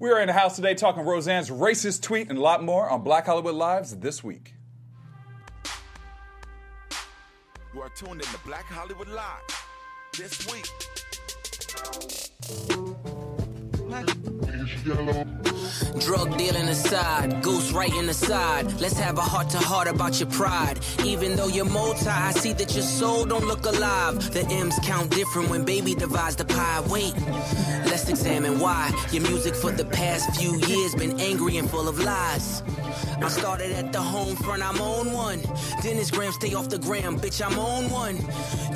We are in the house today talking Roseanne's racist tweet and a lot more on Black Hollywood Lives this week. You are tuned in to Black Hollywood Live this week. Drug dealing aside, ghostwriting aside. Let's have a heart to heart about your pride. Even though you're multi, I see that your soul don't look alive. The M's count different when baby divides the pie. Wait, let's examine why your music for the past few years been angry and full of lies. I started at the home front, I'm on one. Dennis Graham, stay off the gram, bitch, I'm on one.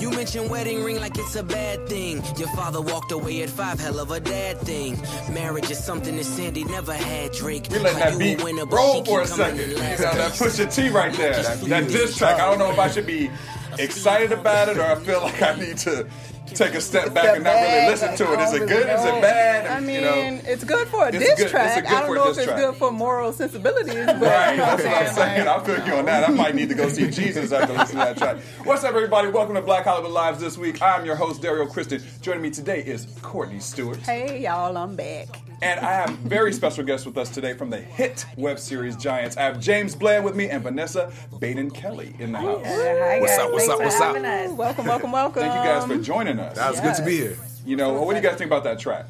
You mentioned wedding ring like it's a bad thing. Your father walked away at five, hell of a dad thing. Marriage is something that Sandi never had, Drake. We letting How that you beat a winner, but roll she for a keep coming second. You in know, last that place. Pusha T right there, that, that diss track. I don't know if I should be excited about it or I feel like I need to take a step back and not really listen to it. Is it really good? Is it bad? I mean, you know, it's good for a It's diss good- track. good I don't know if it's track. good for moral sensibilities, but Right, you know what that's what I'm I'm saying. saying. I'll feel you on that. I might need to go see Jesus after listening to that track. What's up, everybody? Welcome to Black Hollywood Lives this week. I'm your host, Dario Christian. Joining me today is Courtney Stewart. Hey, y'all, I'm back. And I have very special guests with us today from the hit web series Giants. I have James Bland with me and Vanessa Baden Kelly in the house. Hi, What's up, what's Thanks up, what's up? us. Welcome, welcome, welcome. Thank you guys for joining us. That was good to be here. You know, what do you guys think about that track?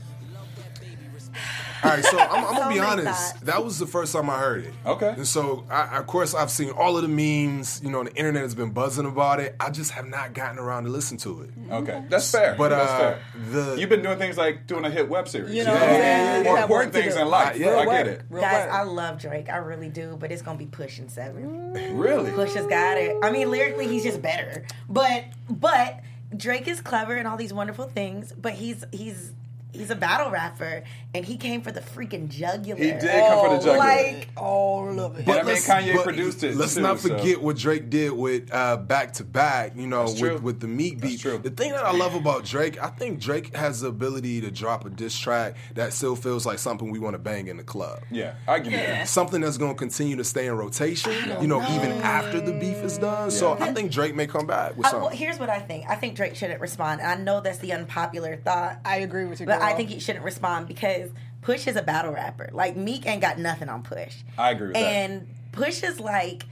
All right, so I'm, I'm gonna be honest. thoughts. That was the first time I heard it. Okay. And so, I, of course, I've seen all of the memes. You know, the internet has been buzzing about it. I just have not gotten around to listen to it. Okay, that's fair. But that's uh, fair. the You've been doing things like doing a hit web series. You know Yeah, what yeah, yeah, More important things do. in life. Yeah. I get it. Real Guys, work. I love Drake. I really do, but it's gonna be pushing seven. Really? Push has got it. I mean, lyrically, he's just better. But but Drake is clever and all these wonderful things. But he's he's he's a battle rapper, and he came for the freaking jugular. He did come for the jugular. Like all of it. But I mean, let's- Kanye but produced it. Let's too, not so- forget what Drake did with uh, back to back. You know, with, with the Meek That's beat. true. The thing that I love about Drake, I think Drake has the ability to drop a diss track that still feels like something we want to bang in the club. Yeah, I give you that. Something that's going to continue to stay in rotation, you know, even after the beef is done. So I think Drake may come back with I, well, here's what I think. I think Drake shouldn't respond. I know that's the unpopular thought. I agree with you, But I think he shouldn't respond because Push is a battle rapper. Like Meek ain't got nothing on Push. I agree with that. and Push is like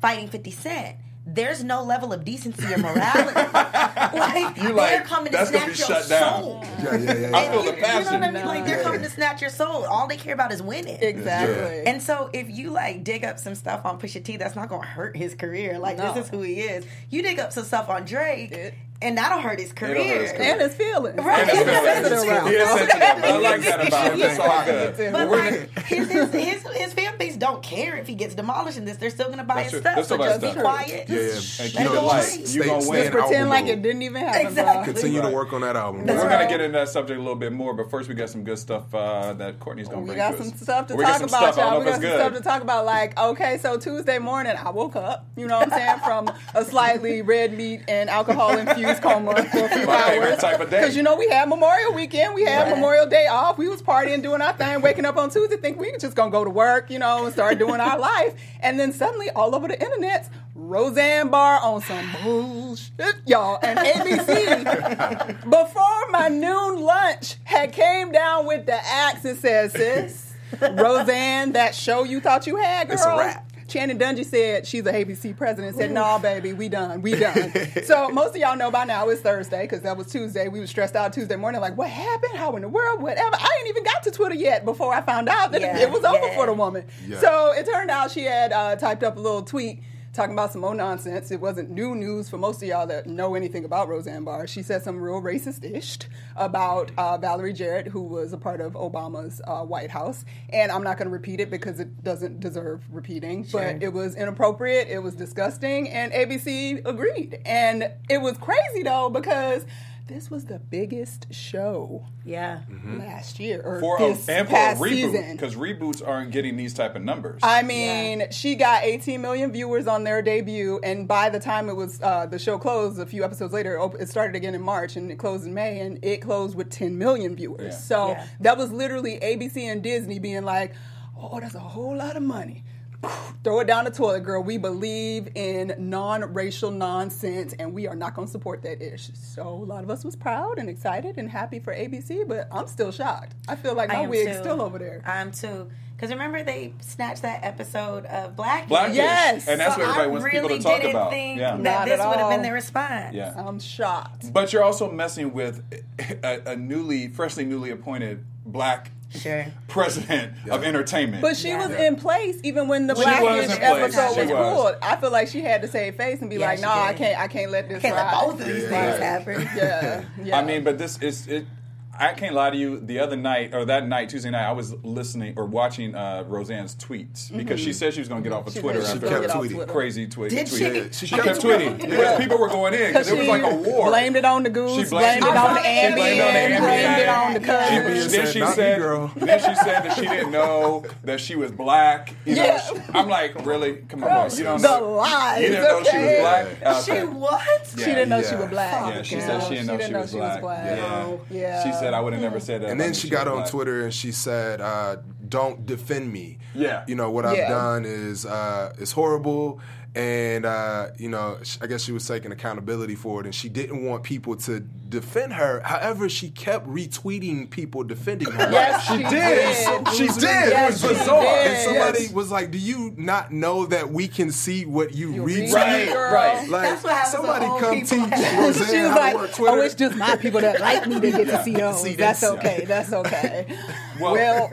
fighting 50 Cent. There's no level of decency or morality. like You they're like, coming that's to gonna snatch your shut down. soul. yeah, yeah, yeah. I yeah. feel the You- You know what I mean? Like they're coming to snatch your soul. All they care about is winning. Exactly. And so if you like dig up some stuff on Pusha T, that's not gonna hurt his career. Like No. this is who he is. You dig up some stuff on Drake, It- and that'll hurt his career. hurt his career. and his feelings. Right. And his feelings. He is sensitive. I like that about him. It's all good. But But like, his, his, his, his fan base don't care if he gets demolished in this. They're still gonna buy That's his true. Stuff. So just his be quiet. Yeah, yeah. Just And let you it know, like, away. stay- You gonna win. Just pretend like it didn't even happen. Exactly. Continue Right. to work on that album. That's We're right. gonna get into that subject a little bit more, but first we got some good stuff uh, that Courtney's gonna We bring got to us. some stuff to We talk about, y'all. don't We got some it's stuff good. to talk about. Like, okay, so Tuesday morning, I woke up, you know what I'm saying, from a slightly red meat and alcohol infused coma for a few hours. type of day. Because you know we had Memorial Weekend, we had Memorial Day off. We was partying, doing our thing, waking up on Tuesday, think we just gonna go to work, you know, start doing our life. And then suddenly, all over the internet, Roseanne Barr on some bullshit, y'all, and ABC before my noon lunch had came down with the axe and said, sis, Roseanne, that show you thought you had, girl. It's a wrap. Channing Dungey said she's a ABC president. Said, "No, baby, we done, we done." so most of y'all know by now it's Thursday because that was Tuesday. We were stressed out Tuesday morning, like, what happened? How in the world? Whatever. I ain't even got to Twitter yet before I found out that Yeah, it was over yeah. for the woman. Yeah. So it turned out she had uh, typed up a little tweet talking about some more nonsense. It wasn't new news for most of y'all that know anything about Roseanne Barr. She said some real racist ish about uh, Valerie Jarrett, who was a part of Obama's uh, White House. And I'm not going to repeat it because it doesn't deserve repeating. But it was inappropriate, it was disgusting, and ABC agreed. And it was crazy though because. This was the biggest show Yeah. last year, or for a, this and for a past reboot season. because reboots aren't getting these type of numbers. I mean, she got 18 million viewers on their debut, and by the time it was uh, the show closed, a few episodes later, it started again in March, and it closed in May, and it closed with 10 million viewers. Yeah. So Yeah. that was literally ABC and Disney being like, "Oh, that's a whole lot of money." Throw it down the toilet, girl. We believe in non-racial nonsense, and we are not going to support that ish. So a lot of us was proud and excited and happy for ABC, but I'm still shocked. I feel like my wig's too. still over there. I am too. Because remember they snatched that episode of Blackish. Blackish. Yes. And that's So what everybody I wants really people to talk didn't about. think yeah. that Not this would have been all. the response. Yeah. I'm shocked. But you're also messing with a, a newly, freshly newly appointed black Sure. president of entertainment. But she Yeah. was in place even when the She was Blackish in episode She was was. pulled. I feel like she had to save face and be Yeah, like, "No, "Nah, I can't, I can't let this Can't let both of these Yeah, things happen. Yeah, yeah. I mean, but this is it. I can't lie to you. The other night, or that night, Tuesday night, I was listening or watching uh, Roseanne's tweets because she said she was going to get off of She Twitter she after kept her get off tweeting. Twitter. crazy tweet. Did tweet. she? Yeah, She, she kept kept tweeting tweeting. because people were going in because it was like a war. Blamed it on the goose. She blamed, blamed it it on on the the- she blamed it on the Ambien. Ambien. Blamed it on the She, cousin. Then she "Not me, said, girl." then she said that she didn't know that she was black. You know, Yeah. she- I'm like, really? Come on, bro. you don't The know. lies. You didn't know she was black. Uh, She okay. what? She didn't know she was black. Yeah, she said she didn't know she, was, black. Yeah. Yeah. She said I would have never said that. And then she got on. Twitter and she said, uh, "Don't defend me." Yeah. You know what I've done is uh, is horrible, and uh, you know I guess she was taking accountability for it, and she didn't want people to defend her. However, she kept retweeting people defending her. Yes, She she did. did. She did. Yes, it was bizarre. And somebody Yes. was like, "Do you not know that we can see what you, You retweet?" read, Right, girl. right. Like That's what happens somebody come teach she was like, "Oh, it's just my people that like me to get to see those. See That's okay. That's okay." Well- well,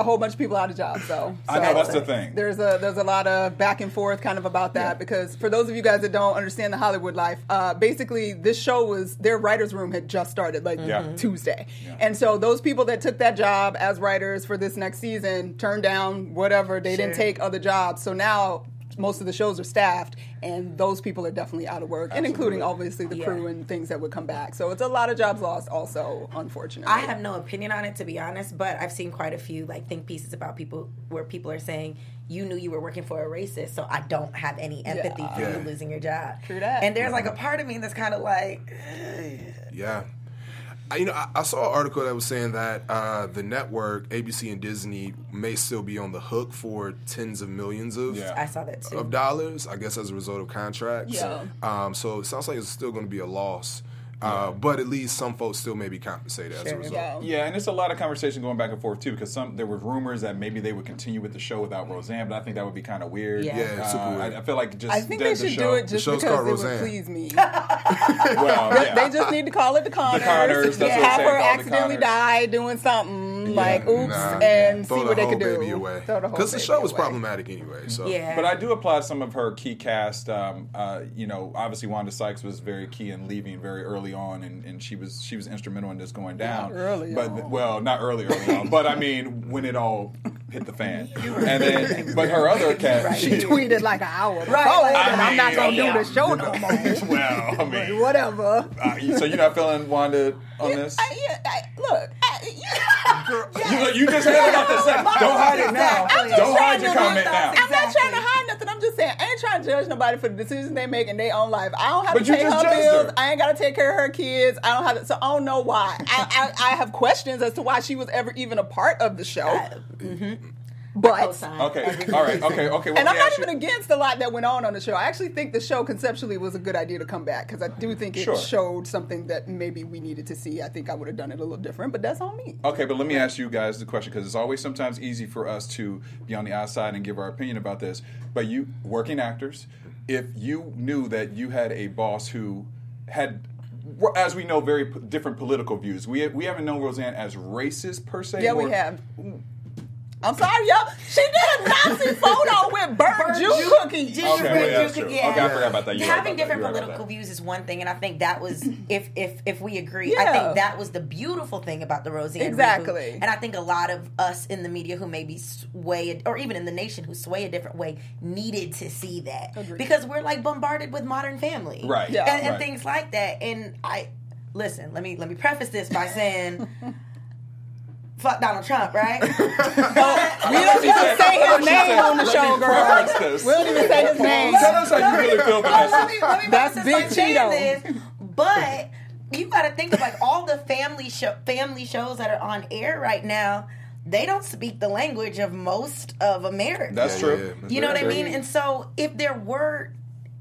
a whole bunch of people out of jobs, So I know, that's the thing. There's a there's a lot of back and forth kind of about that because for those of you guys that don't understand the Hollywood life, uh, basically this show was their writers' room had just started like Yeah. Tuesday, and so those people that took that job as writers for this next season turned down whatever they didn't take other jobs. So now. Most of the shows are staffed, and those people are definitely out of work, and including obviously the Yeah. crew and things that would come back. So it's a lot of jobs lost, also, unfortunately. I have no opinion on it to be honest, but I've seen quite a few like think pieces about people where people are saying you knew you were working for a racist, so I don't have any empathy for Yeah. you losing your job. True that. And there's like a part of me that's kind of like, Yeah. I, you know, I, I saw an article that was saying that uh, the network, ABC and Disney, may still be on the hook for tens of millions of Yeah. I saw that too. of dollars. I guess as a result of contracts. Yeah. Um, so it sounds like it's still going to be a loss, uh, but at least some folks still may be compensated as a result. Yeah. Yeah, and it's a lot of conversation going back and forth too, because some there were rumors that maybe they would continue with the show without Roseanne, but I think that would be kind of weird. Yeah. Yeah, super Uh, weird. I, I feel like just I think the, they the should show, do it just show's because called it would please me. Well, yeah. They just need to call it the Conners. Conners, that's what have saying, her call it the accidentally die doing something like oops Nah, and throw see the what they whole could do. away Throw the whole because the baby show was away. problematic anyway. So yeah. But I do applaud some of her key cast. Um, uh, you know, obviously Wanda Sykes was very key in leaving very early on, and, and she was she was instrumental in this going down. early but on. well, not early early on, but I mean when it all hit the fan. And then, but her other cast, She tweeted like an hour before, Right, like- and I'm not gonna I do mean, the show no more. well, I mean, Whatever. uh, so you're not feeling Wanda on this? I, yeah, I, look, I, yeah. You, you just said about the second. Don't hide it now. Don't hide your comment now. I'm not trying to hide nothing. I'm just saying I ain't trying to judge nobody for the decisions they make in their own life. I don't have But to pay her bills. her. I ain't got to take care of her kids. I don't have to. So I don't know why. I, I, I have questions as to why she was ever even a part of the show. Mm-hmm. But Co-sign Okay, all right, okay, okay. Well, and I'm not ask you- even against a lot that went on on the show. I actually think the show conceptually was a good idea to come back because I do think it Sure. showed something that maybe we needed to see. I think I would have done it a little different, but that's on me. Okay, but let me ask you guys the question because it's always sometimes easy for us to be on the outside and give our opinion about this. But you, working actors, if you knew that you had a boss who had, as we know, very p- different political views, we we haven't known Roseanne as racist per se. Yeah, or- we have. I'm sorry, y'all. She did a Nazi photo with burnt Burnt Jew Jew- cookies. Okay, well, yeah, that's You true. yeah. Okay, I forgot about that. You're Having about different You're right political views is one thing, and I think that was if if if we agree, I think that was the beautiful thing about the Roseanne reboot. Exactly. And I think a lot of us in the media who maybe sway or even in the nation who sway a different way, needed to see that Agreed. because we're like bombarded with Modern Family, Right. Yeah. and, and right. things like that. And I listen. Let me let me preface this by saying. Fuck Donald Trump, right? We don't even say his name on the show, me girl. We don't even say his name. Tell us how you really feel, let Vanessa. me, let me That's preface Big this Cheeto. this, But you got to think of like all the family show, family shows that are on air right now. they don't speak the language of most of America. That's true. yeah, yeah. You know what I mean? And so, if there were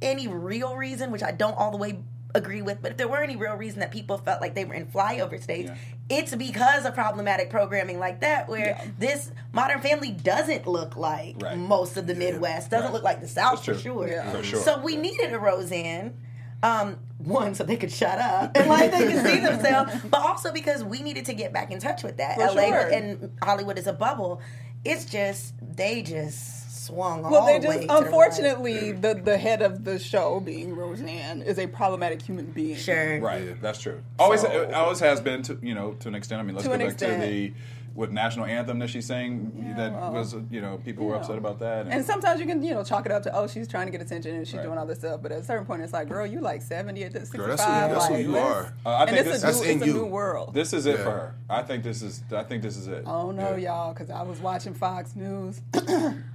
any real reason, which I don't all the way agree with, but if there were any real reason that people felt like they were in flyover states, Yeah. it's because of problematic programming like that, where Yeah. this Modern Family doesn't look like Right. most of the Midwest, doesn't Right. look like the South for sure. Yeah. For sure. So we needed a Roseanne. Um, one, so they could shut up and like they could see themselves, but also because we needed to get back in touch with that. For LA sure. and Hollywood is a bubble. It's just they just swung Well, all they the just to the right. unfortunately the the head of the show, being Roseanne, is a problematic human being. Sure. Right, that's true. Always, So- it always has been to you know to an extent. I mean, let's go back extent. to the what national anthem that she sang. that well, was you know people were you upset about that. And sometimes you can, you know, chalk it up to, oh, she's trying to get attention and she's Right. doing all this stuff. But at a certain point, it's like, girl, you like 70 at 65. Girl, that's who- that's who like, you let's- are. Uh, I and think it's, this- a, that's new, in it's a you. new world. this is it Yeah. for her. I think this is. I think this is it. oh, no, Yeah. y'all, because I was watching Fox News.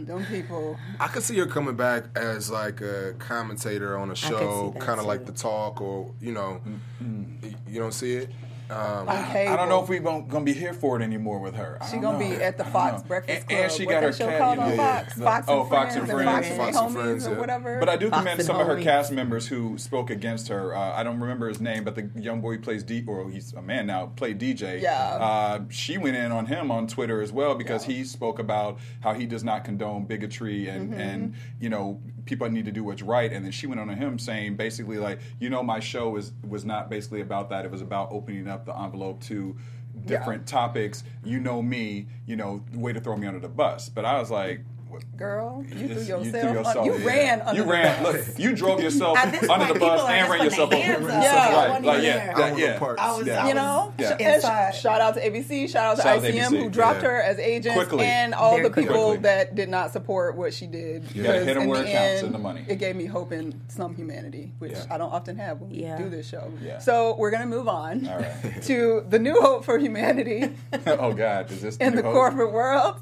and them people, I could see her coming back as like a commentator on a show, kind of like the talk, or you know, mm-hmm. y- you don't see it. Um, on. I don't know if we're gonna, gonna be here for it anymore with her. I She gonna know. be at the Fox. Breakfast Club. and she What got her cat- called on know, Fox? the- Fox oh, and Fox and Friends Friends. and Fox Fox and and Friends, or whatever. But I do Fox commend and some of her cast members who spoke against her. Uh, I don't remember his name, but the young boy who plays D, or he's a man now, played DJ. Yeah. Uh, she went in on him on Twitter as well because Yeah. he spoke about how he does not condone bigotry and Mm-hmm. and you know people need to do what's right. And then she went on to him saying basically like, you know, my show is was not basically about that. It was about opening up the envelope to different topics. You know me, you know, way to throw me under the bus. But I was like. What- Girl, you threw It's- yourself. un- you yeah. ran under You the ran. bus. Look, you drove yourself under point, the bus and ran yourself over. hands. Yeah. right. One Like year. yeah, that, yeah. park. I was, Yeah. I You know, Yeah. inside. shout out to ABC, shout out to Shout ICM ABC. who dropped Yeah. her as agents, Quickly. and all Very the people quickly. that did not support what she did. You gotta Because hit 'em in where it counts, end, in the money. It gave me hope in some humanity, which Yeah. I don't often have when we Yeah. do this show. So we're gonna move on to the new hope for humanity oh God, is this in the corporate world.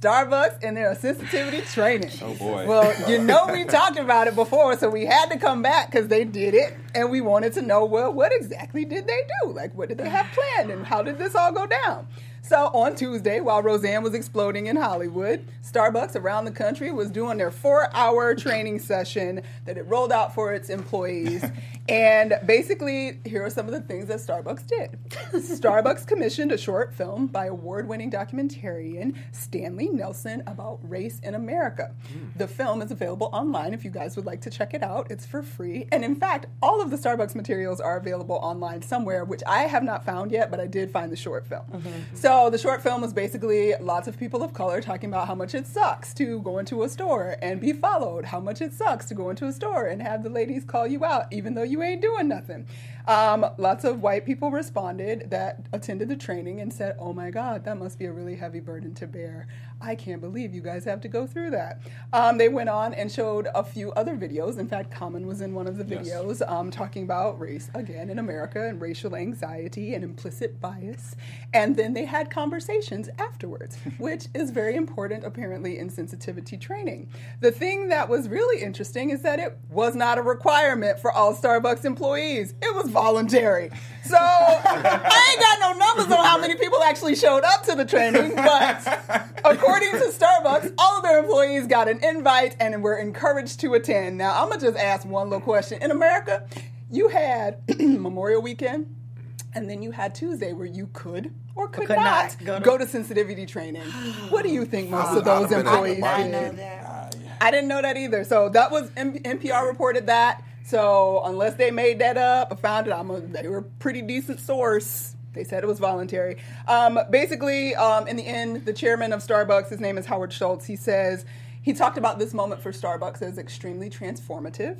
Starbucks and their sensitivity training. Oh boy. Well, you know we talked about it before, so we had to come back because they did it, and we wanted to know well, what exactly did they do? Like, what did they have planned, and how did this all go down? So on Tuesday, while Roseanne was exploding in Hollywood, Starbucks around the country was doing their four-hour training session that it rolled out for its employees. And basically, here are some of the things that Starbucks did. Starbucks commissioned a short film by award-winning documentarian Stanley Nelson about race in America. The film is available online if you guys would like to check it out. It's for free. And in fact, all of the Starbucks materials are available online somewhere, which I have not found yet, but I did find the short film. Mm-hmm. So the short film was basically lots of people of color talking about how much it sucks to go into a store and be followed, how much it sucks to go into a store and have the ladies call you out even though you ain't doing nothing. Um, lots of white people responded that attended the training and said, Oh my God, that must be a really heavy burden to bear. I can't believe you guys have to go through that. Um, they went on and showed a few other videos. In fact, Common was in one of the Yes. videos um, talking about race again in America and racial anxiety and implicit bias. And then they had conversations afterwards, which is very important apparently in sensitivity training. The thing that was really interesting is that it was not a requirement for all Starbucks employees, it was voluntary. So I ain't got no numbers on how many people actually showed up to the training, but according to Starbucks, all of their employees got an invite and were encouraged to attend. Now, I'm gonna just ask one little question. In America, you had Memorial Weekend, and then you had Tuesday where you could or could, could not, not go go, to- to, sensitivity training. What do you think most of those I'd have been at the employees party. I know did? that. I didn't know that either. So that was M- NPR reported that. So unless they made that up, I found it. I'm a, they were a pretty decent source. They said it was voluntary. Um, basically, um, in the end, the chairman of Starbucks, his name is Howard Schultz. He says he talked about this moment for Starbucks as extremely transformative.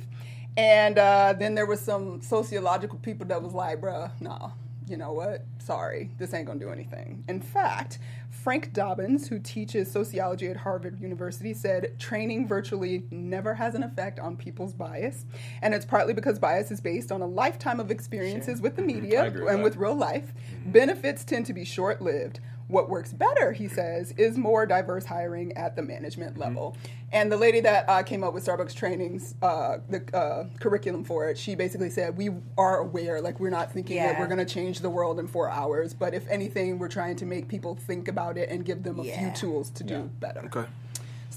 And uh, then there was some sociological people that was like, "Bruh, no, you know what? Sorry, this ain't gonna do anything." In fact, Frank Dobbins, who teaches sociology at Harvard University, said training virtually never has an effect on people's bias. And it's partly because bias is based on a lifetime of experiences with the mm-hmm. media agree with and that. with real life. Mm-hmm. Benefits tend to be short lived. What works better, he says, is more diverse hiring at the management level. And the lady that uh, came up with Starbucks trainings, uh, the uh, curriculum for it, she basically said, We are aware, like, we're not thinking that we're going to change the world in four hours, but if anything, we're trying to make people think about it and give them a few tools to Yeah. do better. Okay.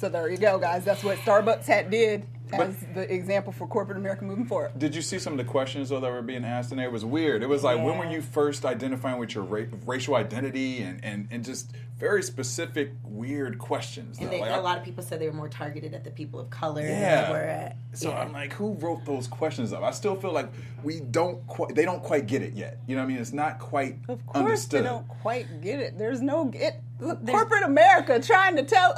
So there you go, guys. That's what Starbucks had did as the example for corporate America moving forward. Did you see some of the questions though that were being asked in there? It was weird. It was like, when were you first identifying with your ra- racial identity and, and, and just very specific, weird questions. And though. they, Like, a I- lot of people said they were more targeted at the people of color than Yeah. they were at. So yeah. I'm like, who wrote those questions up? I still feel like we don't quite, they don't quite get it yet. You know what I mean? It's not quite Of course, understood. they don't quite get it. There's no get. Look, corporate America trying to tell.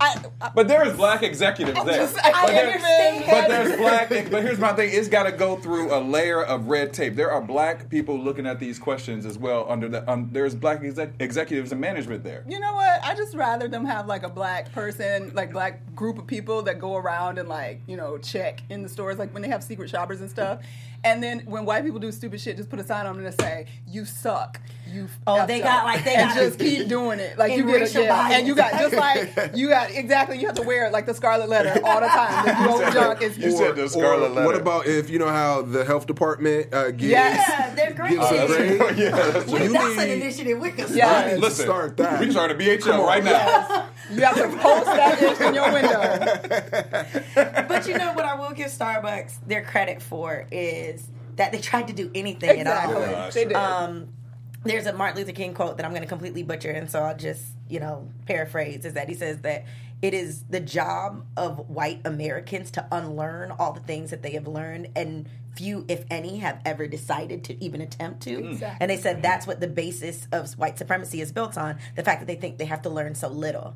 I, I, But there is black executives there. just- I but, there- but there's black. But here's my thing: it's got to go through a layer of red tape. There are black people looking at these questions as well. Under the um, there's black exec- executives and management there. you know what? I just rather them have like a black person, like black group of people that go around and like you know check in the stores, like when they have secret shoppers and stuff. And then when white people do stupid shit, just put a sign on them and say, "You suck." You Oh, they up." got, like, they and got- just keep doing it. Like you get a, racial yeah, and you got just like you got exactly. You have to wear it like the scarlet letter all the time. The old junk is You said the Or scarlet letter. What about if you know how the health department uh, gives yeah, they're great. gives a Oh, that's- yeah, that's Well, you That's an initiative we can start. Yeah. Right. Listen, start that. we can start a BHL right now. Yes. You have to post that ish in your window. But you know what I will give Starbucks their credit for is that they tried to do anything Exactly. at all. Yeah, that's they did. Um, there's a Martin Luther King quote that I'm going to completely butcher, and so I'll just, you know, paraphrase is that he says that it is the job of white Americans to unlearn all the things that they have learned, and few, if any, have ever decided to even attempt to. Hmm. Exactly. And they said that's what the basis of white supremacy is built on the fact that they think they have to learn so little.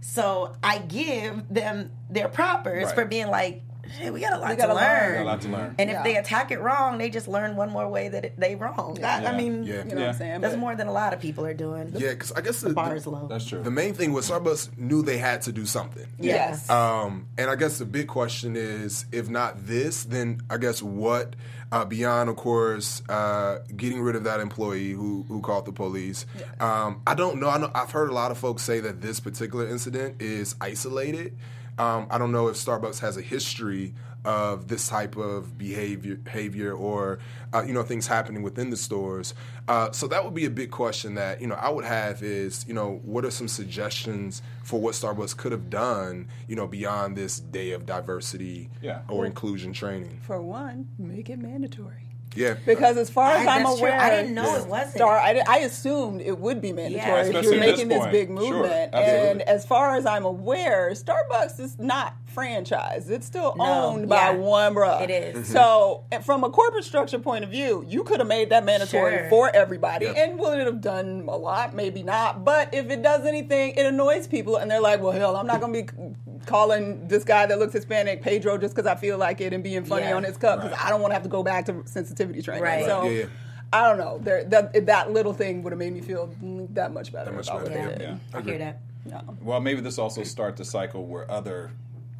So I give them their propers Right. for being like, hey, we got a lot gotta to learn. learn. Got a lot to learn. And if they attack it wrong, they just learn one more way that it, they wrong. That- Yeah. I mean, Yeah. You know what I'm saying? that's But- more than a lot of people are doing. Yeah, because I guess the, Bar is low. That's true. the main thing was Starbucks knew they had to do something. Yes. Um, and I guess the big question is, if not this, then I guess what uh, beyond, of course, uh, getting rid of that employee who who called the police. Um, I don't know. I know. I've heard a lot of folks say that this particular incident is isolated. Um, I don't know if Starbucks has a history of this type of behavior, behavior, or uh, you know things happening within the stores. Uh, so that would be a big question that you know I would have is you know what are some suggestions for what Starbucks could have done you know beyond this day of diversity Yeah. or inclusion training. For one, make it mandatory. Yeah, Because as far as I- I'm that's true. aware, I didn't know it wasn't. Star, I, I assumed it would be mandatory if you're at this making this big movement. absolutely. and as far as I'm aware, Starbucks is not franchised; it's still No, owned by one bruh. It is. Mm-hmm. Mhm. So, from a corporate structure point of view, you could have made that mandatory Sure. for everybody. Yep. And would it have done a lot? Maybe not. But if it does anything, it annoys people, and they're like, "Well, hell, I'm not going to be." Calling this guy that looks Hispanic Pedro just because I feel like it and being funny Yeah. on his cup because I don't want to have to go back to sensitivity training. Right. So Yeah, yeah. I don't know. There, that that little thing would have made me feel that much better That much about better, Yeah, Yeah. did. I hear that. Yeah. Well, maybe this also starts a cycle where other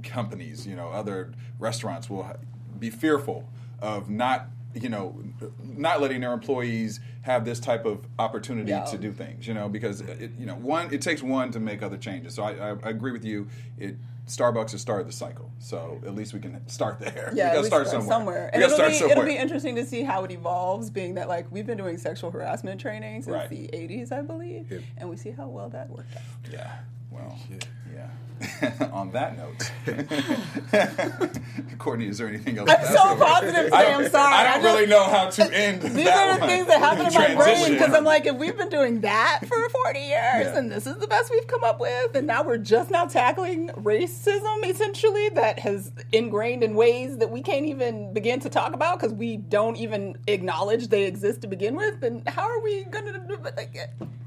companies, you know, other restaurants will be fearful of not, you know, not letting their employees have this type of opportunity Yeah. to do things, you know, because it, you know, one, it takes one to make other changes. So I, I, I agree with you. It Starbucks has started the cycle, so at least we can start there. Yeah, we at gotta start start somewhere. And it'll start be, somewhere. it'll be interesting to see how it evolves, being that like we've been doing sexual harassment training since Right. the '80s, I believe, Yep. and we see how well that worked out. Yeah. Well. Yeah. On that note, Courtney, is there anything else? I'm so positive today. I don't, I'm sorry. I don't I just- really know how to end. These that are the one. things that happen in my brain because I'm like, if we've been doing that for 40 years Yeah. and this is the best we've come up with, and now we're just now tackling racism essentially that has ingrained in ways that we can't even begin to talk about because we don't even acknowledge they exist to begin with, then how are we going to do it? Like,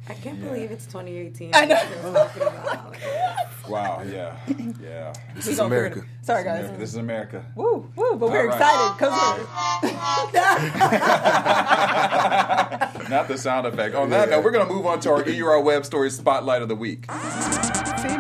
I can't believe it's 2018. I know. We're talking about- Wow. Yeah. Yeah. this we is America. Sorry, guys. America. This is America. Woo, woo, but we're right. excited because we're. Not the sound effect. On that note, we're going to move on to our EUR Web Stories Spotlight of the Week.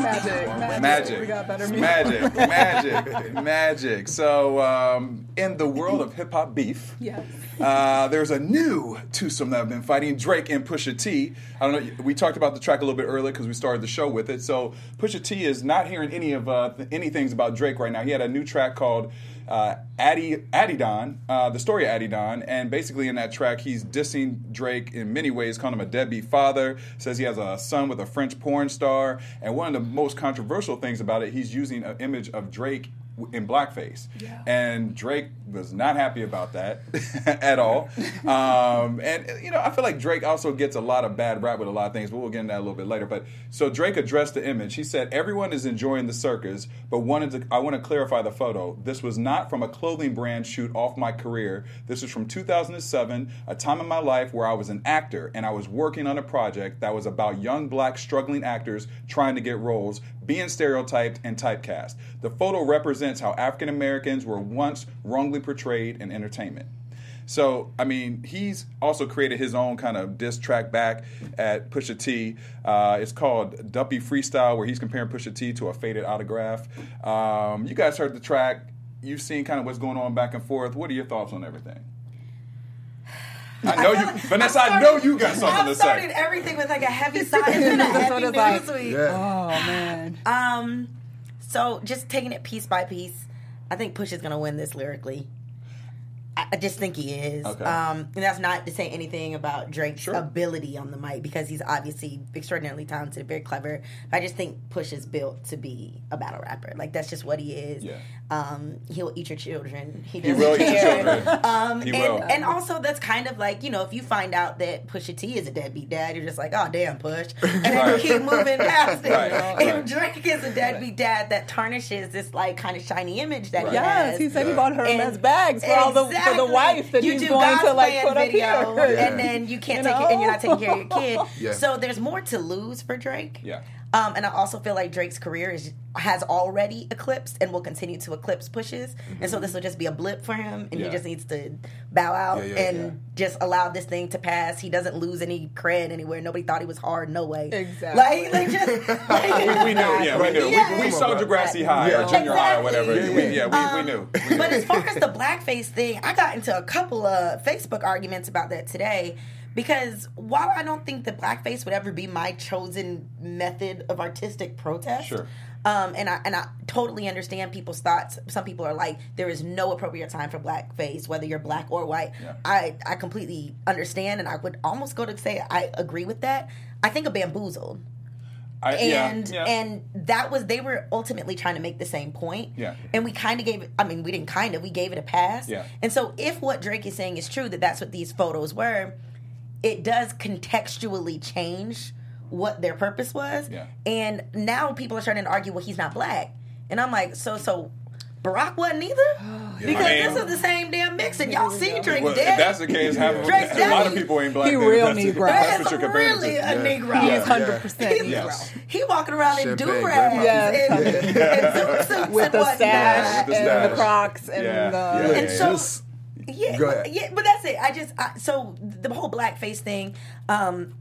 See, See, magic, magic. Magic. We got better music. Magic, magic, magic. So, um, in the world of hip hop beef, Yes. uh, there's a new twosome that have been fighting Drake and Pusha T. I don't know. We talked about the track a little bit earlier because we started the show with it. So Pusha T is not hearing any of uh, th- any things about Drake right now. He had a new track called uh, Addy Adidon, uh, the story of Adidon, and basically in that track he's dissing Drake in many ways, calling him a deadbeat father. Says he has a son with a French porn star, and one of the most controversial things about it, he's using an image of Drake in blackface. Yeah. And Drake was not happy about that at all. Um, and, you know, I feel like Drake also gets a lot of bad rap with a lot of things, but we'll get into that a little bit later. But so Drake addressed the image. He said, Everyone is enjoying the circus, but wanted to, I want to clarify the photo. This was not from a clothing brand shoot off my career. This was from 2007, a time in my life where I was an actor and I was working on a project that was about young black struggling actors trying to get roles, being stereotyped and typecast. The photo represents how African Americans were once wrongly portrayed in entertainment. So, I mean, he's also created his own kind of diss track back at Pusha T. Uh, it's called Duppy Freestyle, where he's comparing Pusha T to a faded autograph. Um, you guys heard the track. You've seen kind of what's going on back and forth. What are your thoughts on everything? I know you, Vanessa. I, know you got something to say. I started say. everything with like a heavy side. It's been a That's heavy what news like. week. Yeah. Oh man. Um, so just taking it piece by piece, I think Push is gonna win this lyrically. I, I just think he is. Okay. Um, and that's not to say anything about Drake's Sure. ability on the mic because he's obviously extraordinarily talented, very clever. I just think Push is built to be a battle rapper. Like that's just what he is. Yeah. Um, he'll eat your children. He, He doesn't will eat your children. Um, He and, will. and also that's kind of like you know if you find out that Pusha T is a deadbeat dad, you're just like oh damn Push, and then Right. you keep moving past it. Right, If right. Drake is a deadbeat dad, that tarnishes this like kind of shiny image that he Yes, has. he said he Yeah. bought her And- bags for all the for the Exactly. wife that you he's do going God's to like plan put up video, here. And then you can't You take it, and you're not taking care of your kid. Yeah. So there's more to lose for Drake. Yeah. Um, and I also feel like Drake's career is has already eclipsed and will continue to eclipse pushes, and so this will just be a blip for him, and Yeah. he just needs to bow out Yeah, yeah, and yeah. just allow this thing to pass. He doesn't lose any cred anywhere. Nobody thought he was hard. No way. Exactly. Like, like just like, We, we knew, yeah, we knew. Yeah. We, we saw Degrassi High or Yeah. junior high or Exactly. whatever. We, yeah, we, we knew. We knew. but as far as the blackface thing, I got into a couple of Facebook arguments about that today. Because while I don't think that blackface would ever be my chosen method of artistic protest, Sure. um, and I and I totally understand people's thoughts. Some people are like, there is no appropriate time for blackface, whether you're black or white. Yeah. I I completely understand, and I would almost go to say I agree with that. I think a bamboozled I, yeah, and yeah. and that was they were ultimately trying to make the same point. Yeah. And we kind of gave it. I mean, we didn't kind of. We gave it a pass. Yeah. And so, if what Drake is saying is true, that that's what these photos were, it does contextually change what their purpose was. Yeah. And now people are starting to argue, well, he's not black, and I'm like, so so. Barack wasn't either because I mean- this is the same damn mix, and y'all see Drake Well, dead. if that's the case, half of, Drake's a lot of people ain't black. He then, real that's the- Negro. if That's That what is you're really to. a Yeah. Negro. He is hundred percent He's- Negro. Yes. He walking around in Champagne do grandma. rags Yes. and, and zoot suits with and the whatnot. stash and the Crocs and Yeah, the yeah, And so, Just- yeah, Go ahead. yeah, but that's it. I just I, so the whole blackface thing. Um,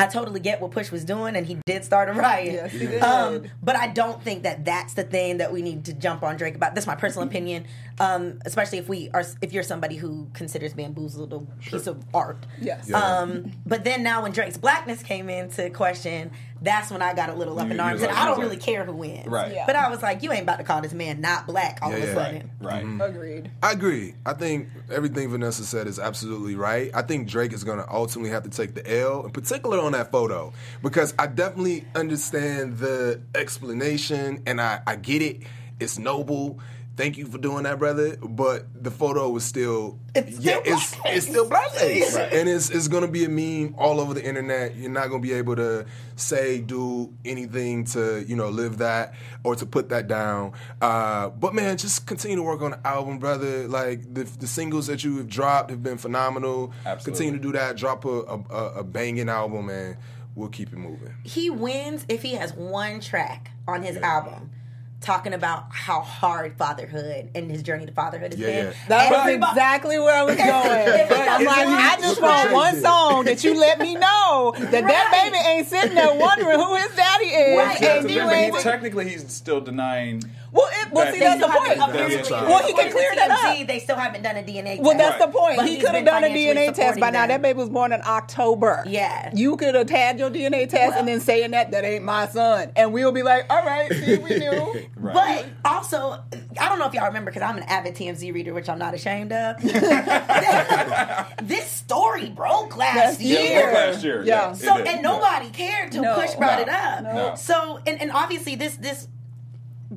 I totally get what Push was doing, and he did start a riot. Yes, he did. Um, but I don't think that that's the thing that we need to jump on Drake about. That's my personal opinion. Um, especially if we are, if you're somebody who considers Bamboozled a piece of art. Yes. Yeah. Um, but then now when Drake's blackness came into question, that's when I got a little up You- in arms, was and like- I don't really like- care who wins. Right. Yeah. But I was like, you ain't about to call this man not black all Yeah, of a sudden. Right. Agreed. I agree. I think everything Vanessa said is absolutely right. I think Drake is going to ultimately have to take the L, in particular on that photo, because I definitely understand the explanation and I, I get it. It's noble. Thank you for doing that, brother. But the photo was still, It's yeah, still it's blackface. it's still blackface, Right. and it's it's going to be a meme all over the internet. You're not going to be able to say, do anything to you know live that or to put that down. Uh, but man, just continue to work on the album, brother. Like the the singles that you have dropped have been phenomenal. Absolutely. Continue to do that. Drop a a, a, a banging album, and we'll keep it moving. he wins if he has one track on his album talking about how hard fatherhood and his journey to fatherhood has Yeah, been. yeah. That was Everybody- exactly where I was going. I'm like, I just want one song that you let me know that that baby ain't sitting there wondering who his daddy is, Right. Yeah, and you but he, ain't. technically, he's still denying. Well, it, well, see, that's the point. apparently, Well, Well, he can clear to that TMZ, up. They still haven't done a DNA test. Well, that's Right. the point. But he could have done a DNA test by supporting now. That baby was born in October. Yeah. You could have had your DNA test and then saying that that ain't my son, and we'll be like, all right, see, we knew. Right. But also, I don't know if y'all remember because I'm an avid TMZ reader, which I'm not ashamed of. this story broke last Last Yeah, year. broke last year. Yeah. Yeah. So and nobody cared till No. Push brought No. it up. No. So and, and obviously this this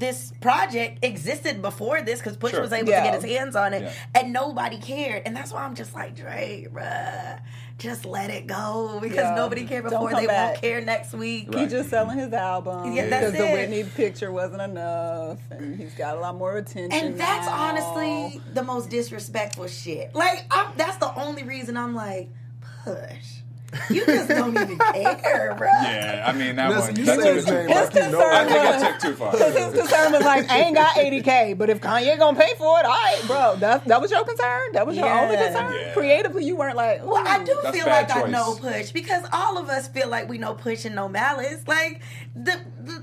this project existed before this because Push Sure. was able Yeah. to get his hands on it, Yeah. and nobody cared. And that's why I'm just like Dre, bruh, just let it go because Yeah. nobody cared before. They back. won't care next week. He just selling his album Yeah, that's because the. Whitney picture wasn't enough, and he's got a lot more attention. And that's now. honestly the most disrespectful shit. Like, I'm, that's the only reason I'm like, push. You just don't even care, bro. Yeah, I mean that Listen, one. you that said took his it- name His like you know. concern I think I was- took too far. Because his concern was like, I ain't got 80K, but if Kanye gonna pay for it, all right, bro. That, that was your concern? That was your only concern? Yeah. Creatively, you weren't like, Well, I do feel bad like I choice. know Push because all of us feel like we know Push and no Malice. Like the the, the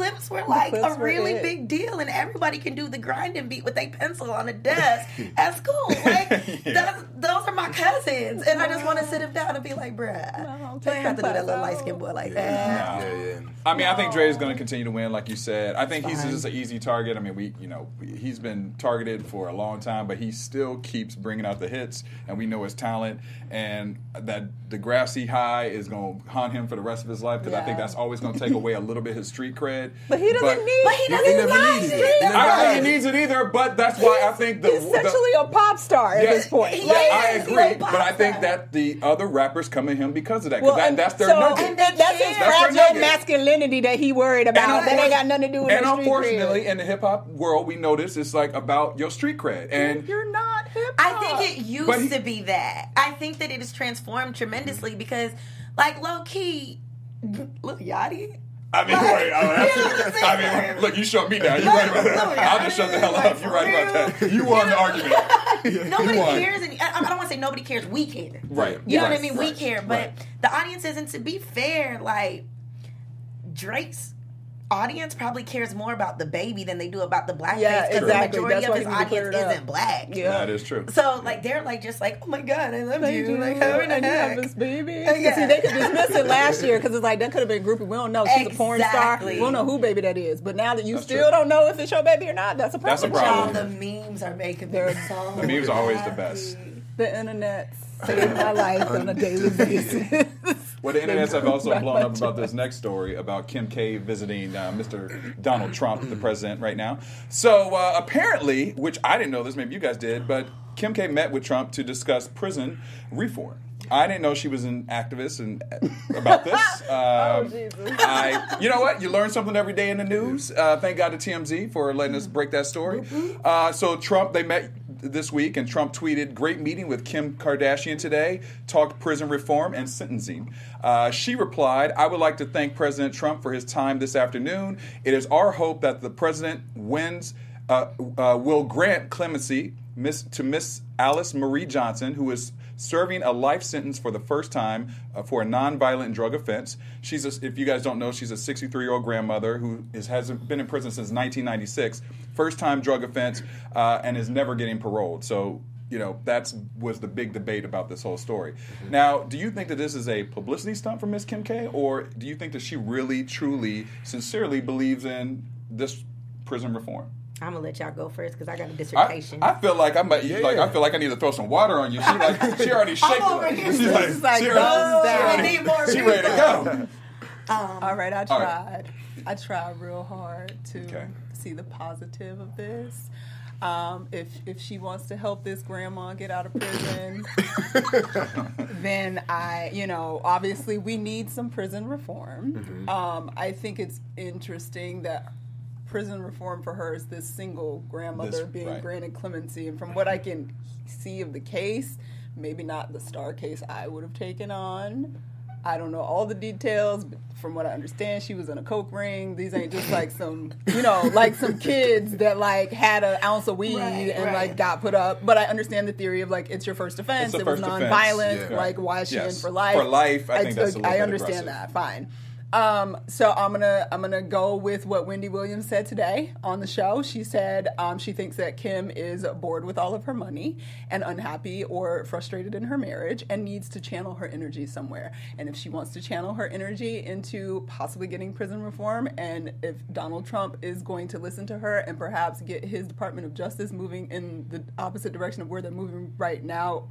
Clipse were like Clipse a were really it. big deal, and everybody can do the grinding beat with a pencil on a desk at school. Like Yeah. those, those are my cousins, and I just want to sit him down and be like, "Bruh, No, you take ain't have to do that little light skinned boy like Nah. that." Yeah, yeah. I mean, I think Dre is going to continue to win, like you said. I think he's just an easy target. I mean, we, you know, he's been targeted for a long time, but he still keeps bringing out the hits, and we know his talent, and that Degrassi high is going to haunt him for the rest of his life because I think that's always going to take away a little bit of his street cred. But he doesn't need But he He doesn't never like needed it. it. I don't think he needs it either, but that's why I think the, He's the essentially a pop star at this point. yeah, is. I agree, but I think that the other rappers come at him because of that. Because Well, that, and that's their so, nugget. And they That's his. That's fragile nugget. masculinity that he worried about. that ain't got nothing to do with And unfortunately, cred. in the hip hop world, we notice it's like about your street cred. And you're not hip hop. I think it used he- to be that. I think that it has transformed tremendously because, like, low key, look, Yachty. I mean, wait, that's You I'm I saying? mean, look, you shut me down. You're right about that. I'll just shut the hell up. You're right about that. You won the argument. Nobody cares, and I, I don't want to say nobody cares. We care, Right. You know what I right, mean? We care, but right. the audience isn't. To be fair, like Drake's audience probably cares more about the baby than they do about the blackface Yeah, because exactly. the majority That's of his he need to clear audience isn't black. Yeah. That is true. So like they're like just like oh my god I love Thank you you. like how in and the you have this baby. Uh, yeah. See, they could dismiss it last year because it's like that could have been groupie. We don't know. She's a porn star. We don't know who baby that is. But now that you That's still true. don't know if it's your baby or not, that's a problem. That's a problem. problem. Y'all, the memes are making me They're- so. The memes are always the best. The internet saved my life on a daily basis. Well, the internets have also blown up about this next story about Kim K visiting uh, Mr. Donald Trump, the president, right now. So uh, apparently, which I didn't know this, maybe you guys did, but Kim K met with Trump to discuss prison reform. I didn't know she was an activist and about this. Um, Jesus. I, you know what? You learn something every day in the news. Uh, thank God to TMZ for letting us break that story. Uh, so Trump, they met this week, and Trump tweeted, "Great meeting with Kim Kardashian today. Talked prison reform and sentencing." Uh, she replied, "I would like to thank President Trump for his time this afternoon. It is our hope that the president wins." Uh, uh, will grant clemency miss, to Miss Alice Marie Johnson, who is serving a life sentence for the first time uh, for a nonviolent drug offense. She's, a, if you guys don't know, she's a 63 year old grandmother who is, has been in prison since 1996, first time drug offense, uh, and is never getting paroled. So. You know that's was the big debate about this whole story. Now, do you think that this is a publicity stunt for Miss Kim K, or do you think that she really, truly, sincerely believes in this prison reform? I'm gonna let y'all go first because I got a I, dissertation. I feel like I might Yeah. like I feel like I need to throw some water on you. She like she already shaking. over here. She's like, It's like, she, "Oh, already, I she, already, need more she ready to go. All right, I All right. tried. I tried real hard to Okay. see the positive of this. Um, if if she wants to help this grandma get out of prison, then I, you know, obviously we need some prison reform. Um, I think it's interesting that prison reform for her is this single grandmother This- being right. granted clemency, and from what I can see of the case, maybe not the star case I would have taken on. I don't know all the details, but from what I understand, she was in a coke ring. These ain't just like some, you know, like some kids that like had an ounce of weed Right, and right. like got put up. But I understand the theory of like it's your first offense. It's a it was first offense. non-violent. Yeah. Like why is she Yes. in for life? For life, I think that's a I understand aggressive. that. Fine. Um, so I'm gonna I'm gonna go with what Wendy Williams said today on the show. She said um, she thinks that Kim is bored with all of her money and unhappy or frustrated in her marriage and needs to channel her energy somewhere. And if she wants to channel her energy into possibly getting prison reform, and if Donald Trump is going to listen to her and perhaps get his Department of Justice moving in the opposite direction of where they're moving right now.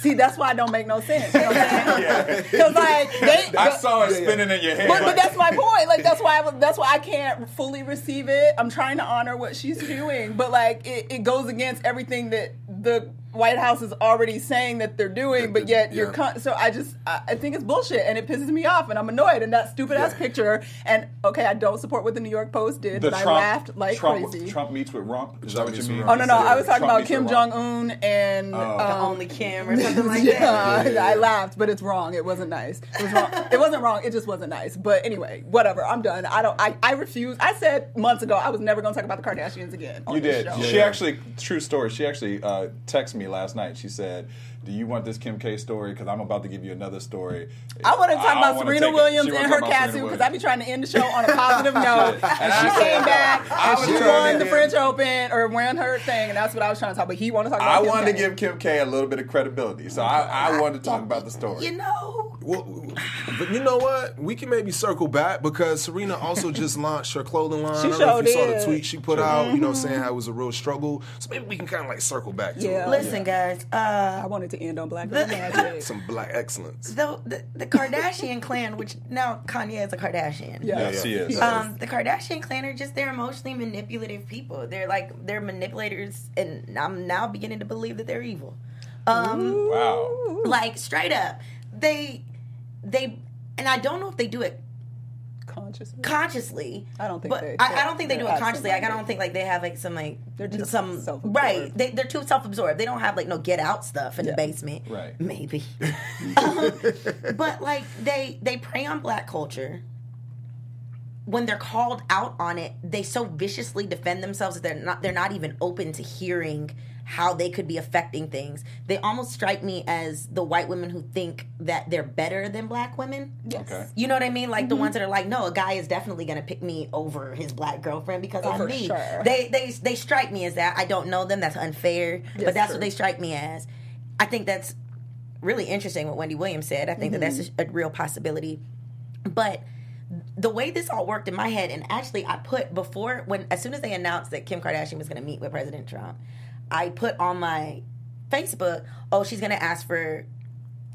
See, that's why it don't make no sense. You know what I'm saying? Because like they, I saw it spinning in your head. but, but that's my point. Like that's why I, that's why I can't fully receive it. I'm trying to honor what she's doing, but like it, it goes against everything that the White House is already saying that they're doing. But yet you're Yeah. con- so I just I, I think it's bullshit and it pisses me off and I'm annoyed and that stupid ass Yeah. picture. And okay, I don't support what the New York Post did, the but Trump, I laughed like Trump, crazy. Trump meets with Rump. Is that what you mean? Oh no no! I was talking Trump about Kim Jong Un and The um, only Kim or something like yeah, that. I laughed, but it's wrong. It wasn't nice. It was wrong. it wasn't wrong. It just wasn't nice. But anyway, whatever. I'm done. I don't. I, I refuse. I said months ago I was never going to talk about the Kardashians again. on You this did. show. She actually, true story. She actually uh, texted me last night. She said, "Do you want this Kim K story? Because I'm about to give you another story." I want to talk about Serena. Williams and her suit because I be trying to end the show on a positive note. and she came back I and was she won the French Open or won her thing, and that's what I was trying to talk about. He want to talk about. I Kim wanted to give Kim K a little bit of credibility, so I, I wanted to talk about the story. You know, Well, but you know what? We can maybe circle back because Serena also just launched her clothing line. She I don't know if you sure saw the tweet she put out, you know, saying how it was a real struggle. So maybe we can kind of like circle back to Yeah. it. listen, guys. Uh, I wanted to end on Black Girl Magic. Some black excellence. the, the the Kardashian clan, which now Kanye is a Kardashian. Yeah. Yes, he is. Um, the Kardashian clan are just they're emotionally manipulative people. They're like they're manipulators, and I'm now beginning to believe that they're evil. Um, wow. like straight up, they they, and I don't know if they do it Consciously. consciously. I don't think but they- I, I don't think they do it consciously. Like I don't think like they have like some like They're just some self-absorbed. right. They, they're too self-absorbed. They don't have like no get out stuff in Yeah. the basement. Right. Maybe. um, but like they they prey on black culture. When they're called out on it, they so viciously defend themselves that they're not they're not even open to hearing how they could be affecting things. They almost strike me as the white women who think that they're better than black women. Yes. Okay. You know what I mean? Like Mm-hmm. the ones that are like, no, a guy is definitely gonna pick me over his black girlfriend because Oh, I'm for me. sure. They they they strike me as that. I don't know them. That's unfair. Yes, but that's true. what they strike me as. I think that's really interesting what Wendy Williams said. I think that that's Mm-hmm. a, a real possibility. But the way this all worked in my head, and actually I put before when as soon as they announced that Kim Kardashian was going to meet with President Trump, I put on my Facebook, oh, she's going to ask for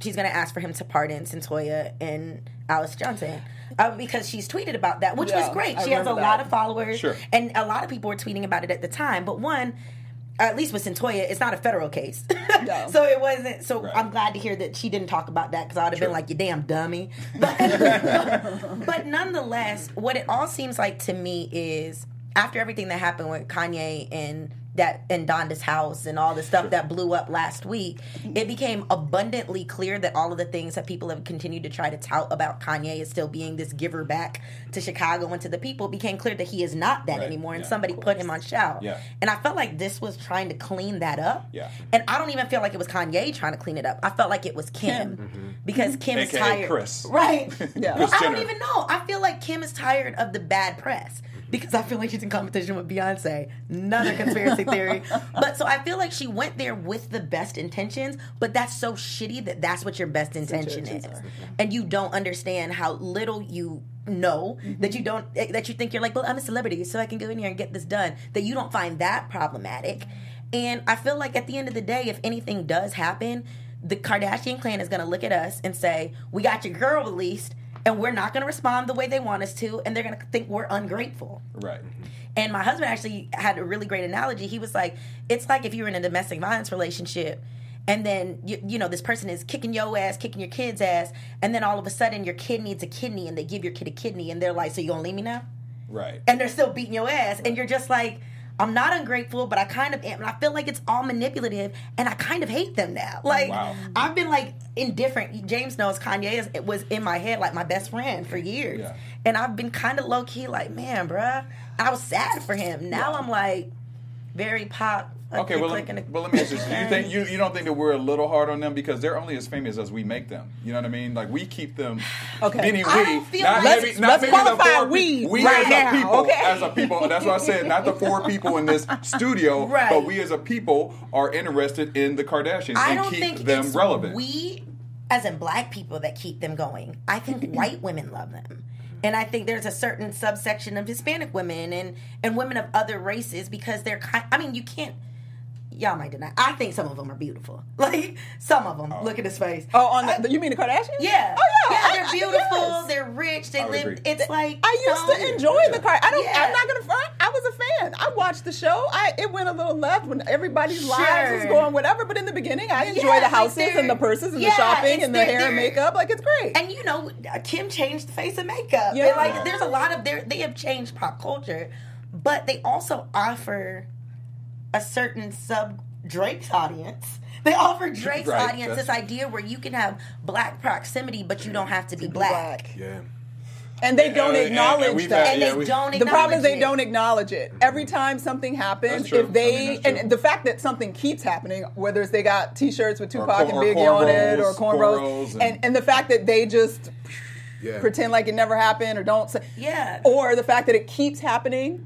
she's going to ask for him to pardon Cyntoia and Alice Johnson. Uh, because she's tweeted about that, which Yeah, was great. She has a remember lot of followers, Sure. and a lot of people were tweeting about it at the time. But one, at least with Cyntoia, it's not a federal case, No. so it wasn't. So Right. I'm glad to hear that she didn't talk about that because I would have been like, "You damn dummy." But, but nonetheless, what it all seems like to me is after everything that happened with Kanye and that in Donda's house and all the stuff that blew up last week, it became abundantly clear that all of the things that people have continued to try to tout about Kanye as still being this giver back to Chicago and to the people became clear that he is not that Right. anymore, and Yeah, somebody put him on shout. Yeah. And I felt like this was trying to clean that up. Yeah. And I don't even feel like it was Kanye trying to clean it up. I felt like it was Kim, Kim. Mm-hmm. Mm-hmm. because Kim is AKA tired. Chris. Right. Yeah. Well, I don't even know. I feel like Kim is tired of the bad press because I feel like she's in competition with Beyonce. Another conspiracy theory. But so I feel like she went there with the best intentions, but that's so shitty that that's what your best intention is. are. And you don't understand how little you know that you don't eh, that you think you're like, well, I'm a celebrity, so I can go in here and get this done. That you don't find that problematic. And I feel like at the end of the day, if anything does happen, the Kardashian clan is going to look at us and say, "We got your girl released, and we're not going to respond the way they want us to, and they're going to think we're ungrateful." Right. And my husband actually had a really great analogy. He was like, "It's like if you're in a domestic violence relationship." And then you, you know this person is kicking your ass, kicking your kid's ass, and then all of a sudden your kid needs a kidney, and they give your kid a kidney, and they're like, "So you gonna leave me now?" Right. and they're still beating your ass, and you're just like, I'm not ungrateful, but I kind of am. And I feel like it's all manipulative, and I kind of hate them now. Oh, like Wow. I've been like indifferent. James knows Kanye is, it was in my head like my best friend for years, Yeah. and I've been kind of low key like, man, bruh, I was sad for him. Now I'm like very pop. like, Okay, well, let, in well, let me ask you: this. Do you think you, you don't think that we're a little hard on them because they're only as famous as we make them? You know what I mean? Like we keep them. Okay. Meaning I we, not like- maybe, not Let's qualify we we right as now, a people, okay? as a people. That's what I said not the four people in this studio, Right. but we as a people are interested in the Kardashians I and keep them relevant. We, as in black people, that keep them going. I think white women love them, and I think there's a certain subsection of Hispanic women and and women of other races because they're kind. I mean, you can't. Y'all might deny. I think some of them are beautiful. Like some of them. Oh. Look at his face. Oh, on the, you mean the Kardashians? Yeah. Oh yeah. I- they're I- beautiful. yes. They're rich. They I live. agree. It's like I used no. to enjoy the car. I don't. Yeah. I'm not gonna front. I was a fan. I watched the show. I it went a little left when everybody's lives was going whatever. But in the beginning, I enjoy Yeah, the houses they're- and the purses and yeah, the shopping and the hair and makeup. Like it's great. And you know, Kim changed the face of makeup. Yeah. And like, there's a lot of there. they have changed pop culture, but they also offer a certain sub Drake's audience. They offer Drake's Right, audience this idea where you can have black proximity, but you don't have to be black. Yeah. and they don't and- and acknowledge we've that. had- And Yeah, they we- don't. the problem is they acknowledge don't acknowledge it. Every mm-hmm. time something happens, if they I mean, and the fact that something keeps happening, whether it's they got T-shirts with Tupac cor- and or Biggie on it or cornrows, cornrows, cornrows and, and- and the fact that they just Yeah. pretend like it never happened or don't say, Yeah. or the fact that it keeps happening,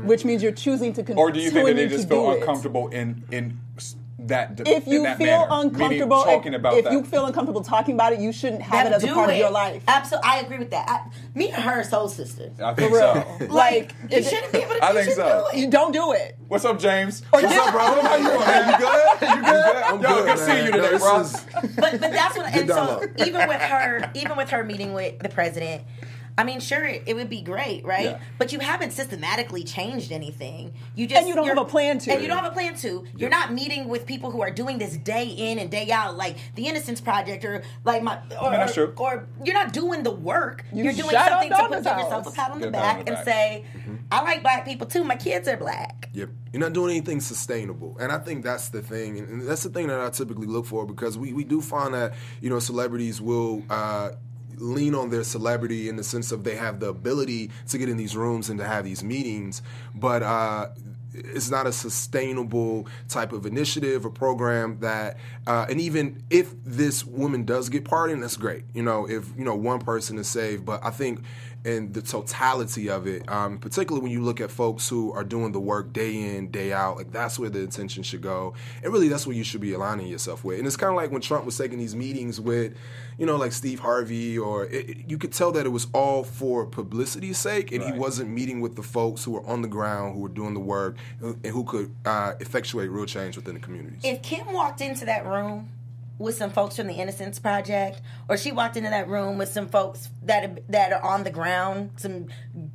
Mm-hmm. which means you're choosing to continue or do you think that they just feel do it. uncomfortable in in s- that? If you that feel manner? Meaning uncomfortable, talking about if that. you feel uncomfortable talking about it, you shouldn't have Them it as a part it. of your life. Absolutely, I agree with that. I, me and her are soul sisters. I think For real. so. Like, you it- shouldn't be able to. I think so. do it. you don't do it. What's up, James? Or What's up, bro? How you doing, man? You good? You good? I'm Yo, good, good seeing man. you No, today, this bro. is- but but that's what and so dialogue. even with her even with her meeting with the president I mean, sure, it, it would be great, right? Yeah. But you haven't systematically changed anything. You just And you don't have a plan to. and you don't have a plan to. You're not meeting with people who are doing this day in and day out, like the Innocence Project, or like my, or, that's true. or you're not doing the work. You You are doing something to Donna's put yourself a pat on the Get a pat on back and say, Mm-hmm. "I like black people too. My kids are black." Yep. You're not doing anything sustainable. And I think that's the thing. And and that's the thing that I typically look for because we, we do find that, you know, celebrities will uh, lean on their celebrity in the sense of they have the ability to get in these rooms and to have these meetings. But uh, it's not a sustainable type of initiative or program that, uh, and even if this woman does get pardoned, that's great. You know, if, you know, one person is saved. But I think and the totality of it, um, particularly when you look at folks who are doing the work day in, day out, like that's where the attention should go. And really, that's what you should be aligning yourself with. And it's kind of like when Trump was taking these meetings with, you know, like Steve Harvey, or it, it- you could tell that it was all for publicity's sake, and he wasn't meeting with the folks who were on the ground, who were doing the work, and who could uh, effectuate real change within the communities. if Kim walked into that room with some folks from the Innocence Project, or she walked into that room with some folks that that are on the ground, some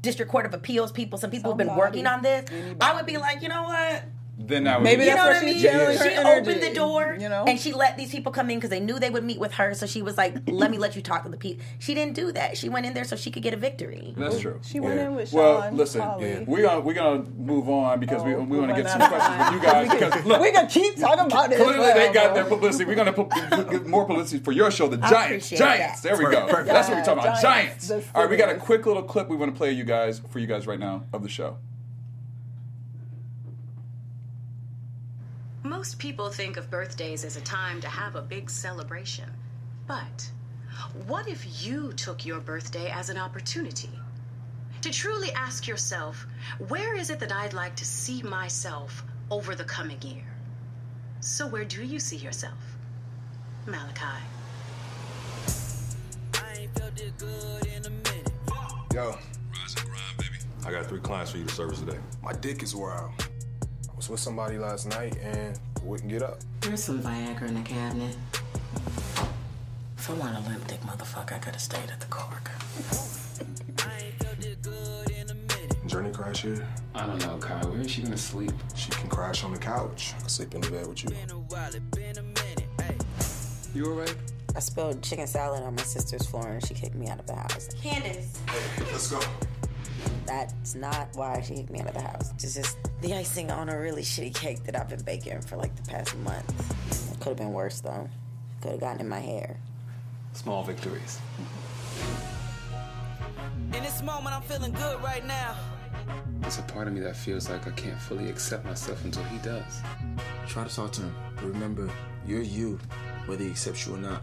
District Court of Appeals people, some people who've been working on this, I would be like, you know what? Then I would Maybe You that's know where what I mean? channeling her she energy, opened the door, you know? and she let these people come in because they knew they would meet with her. So she was like, "Let me let you talk to the people." She didn't do that. She went in there so she could get a victory. That's true. She went in with Well, Sean listen, Polly. we're gonna we're gonna move on because we Oh, we want to get some not questions fine. from you guys We can- because look, we can keep talking about this. Clearly, they got forever. their publicity. We're going to put, put more publicity for your show, The Giants. Giants. that. There we go. Perfect. That's what we're talking about. Giants. Giants. All right, we got a quick little clip we want to play you guys for you guys right now of the show. Most people think of birthdays as a time to have a big celebration. But what if you took your birthday as an opportunity to truly ask yourself, where is it that I'd like to see myself over the coming year? So, where do you see yourself? Malachi. Yo, Rise and grind, baby. I got three clients for you to service today. my dick is wild. I was with somebody last night and wouldn't get up. There's some Viagra in the cabinet. If I want a limp dick motherfucker, I could have stayed at the Cork. Journey crash here. I don't know, Kai. Where is she gonna sleep? She can crash on the couch. I sleep in the bed with you. You alright? I spilled chicken salad on my sister's floor and she kicked me out of the house. Candace, Hey, Let's go. That's not why she kicked me out of the house. It's just the icing on a really shitty cake that I've been baking for like the past month. It could have been worse though. Could have gotten in my hair. Small victories. In this moment, I'm feeling good right now. There's a part of me that feels like I can't fully accept myself until he does. Try to talk to him, but remember, you're you, whether he accepts you or not.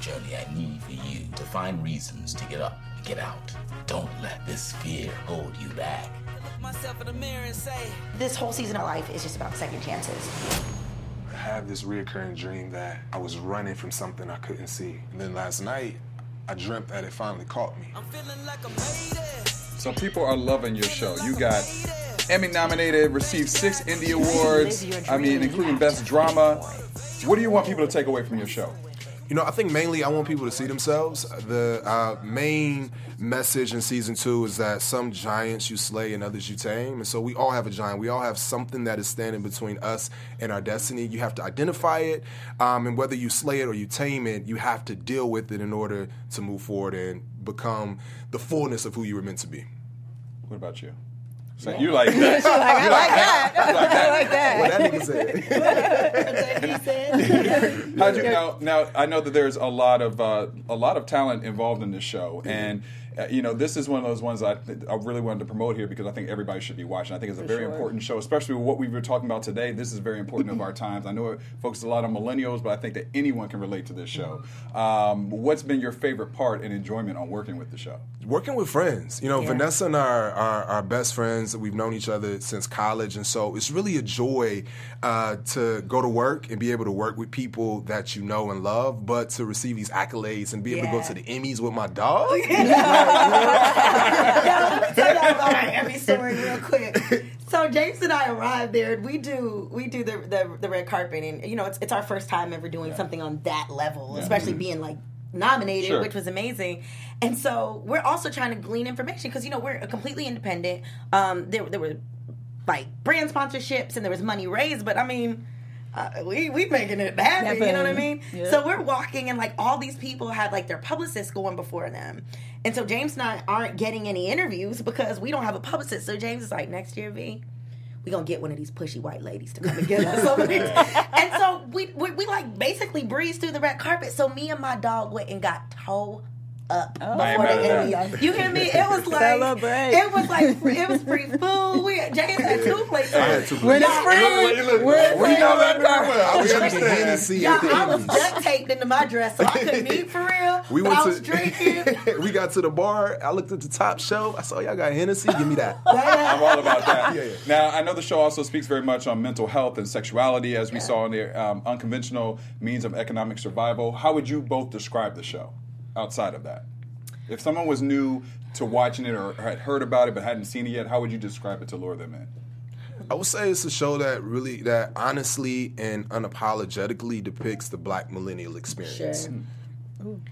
Journey, I need for you to find reasons to get up and get out. Don't let this fear hold you back. Look myself in the mirror and say, This whole season of life is just about second chances. I have this reoccurring dream that I was running from something I couldn't see. And then last night, I dreamt that it finally caught me. I'm feeling like I made it. So people are loving your show. You got Emmy nominated, received six Indie Awards. I mean, including Best Drama. What do you want people to take away from your show? You know, I think mainly I want people to see themselves. The uh, main message in season two is that some giants you slay and others you tame. And so we all have a giant. We all have something that is standing between us and our destiny. You have to identify it. Um, and whether you slay it or you tame it, you have to deal with it in order to move forward and become the fullness of who you were meant to be. What about you? So you like that? She's like, I You like that? that. Like that? I like that. What that nigga said. How'd you now? Now I know that there's a lot of uh, a lot of talent involved in this show, and uh, you know this is one of those ones I, I really wanted to promote here because I think everybody should be watching. I think it's a very sure. important show, especially with what we were talking about today. This is very important of our times. I know it focuses a lot on millennials, but I think that anyone can relate to this show. Um, what's been your favorite part and enjoyment on working with the show? working with friends. You know, Vanessa and I are, are, are best friends. We've known each other since college, and so it's really a joy uh, to go to work and be able to work with people that you know and love, but to receive these accolades and be able to go to the Emmys with my dog. Yeah, let me tell y'all about my Emmy story real quick. So James and I arrived there, and we do we do the the, the red carpet, and you know it's it's our first time ever doing something on that level, especially being like nominated, Sure. which was amazing. And so we're also trying to glean information because you know we're completely independent. Um, there there were like brand sponsorships and there was money raised, but I mean. Uh, we we making it happen, you know what I mean? Yeah. So we're walking and like all these people had like their publicists going before them. And so James and I aren't getting any interviews because we don't have a publicist. So James is like, next year, V, we gonna get one of these pushy white ladies to come and get us and so we, we we like basically breezed through the red carpet. So me and my dog went and got toe up I ain't before mad the at Emmy. that. You hear me? It was like Celebrate. it was like free, it was free food. We James had two plates. I had two When it's plates. free, look, we're we know that very well. I We was drinking understand. Hennessy Yeah, at the I was Emmys. duct taped into my dress, so I couldn't eat for real. We but went I was to drinking. we got to the bar. I looked at the top shelf. I saw y'all got Hennessy. Give me that. I'm all about that. Yeah, yeah. Now, I know the show also speaks very much on mental health and sexuality, as we saw in there, um, unconventional means of economic survival. How would you both describe the show outside of that? If someone was new to watching it or had heard about it but hadn't seen it yet, how would you describe it to lure them in? I would say it's a show that really, that honestly and unapologetically depicts the Black millennial experience.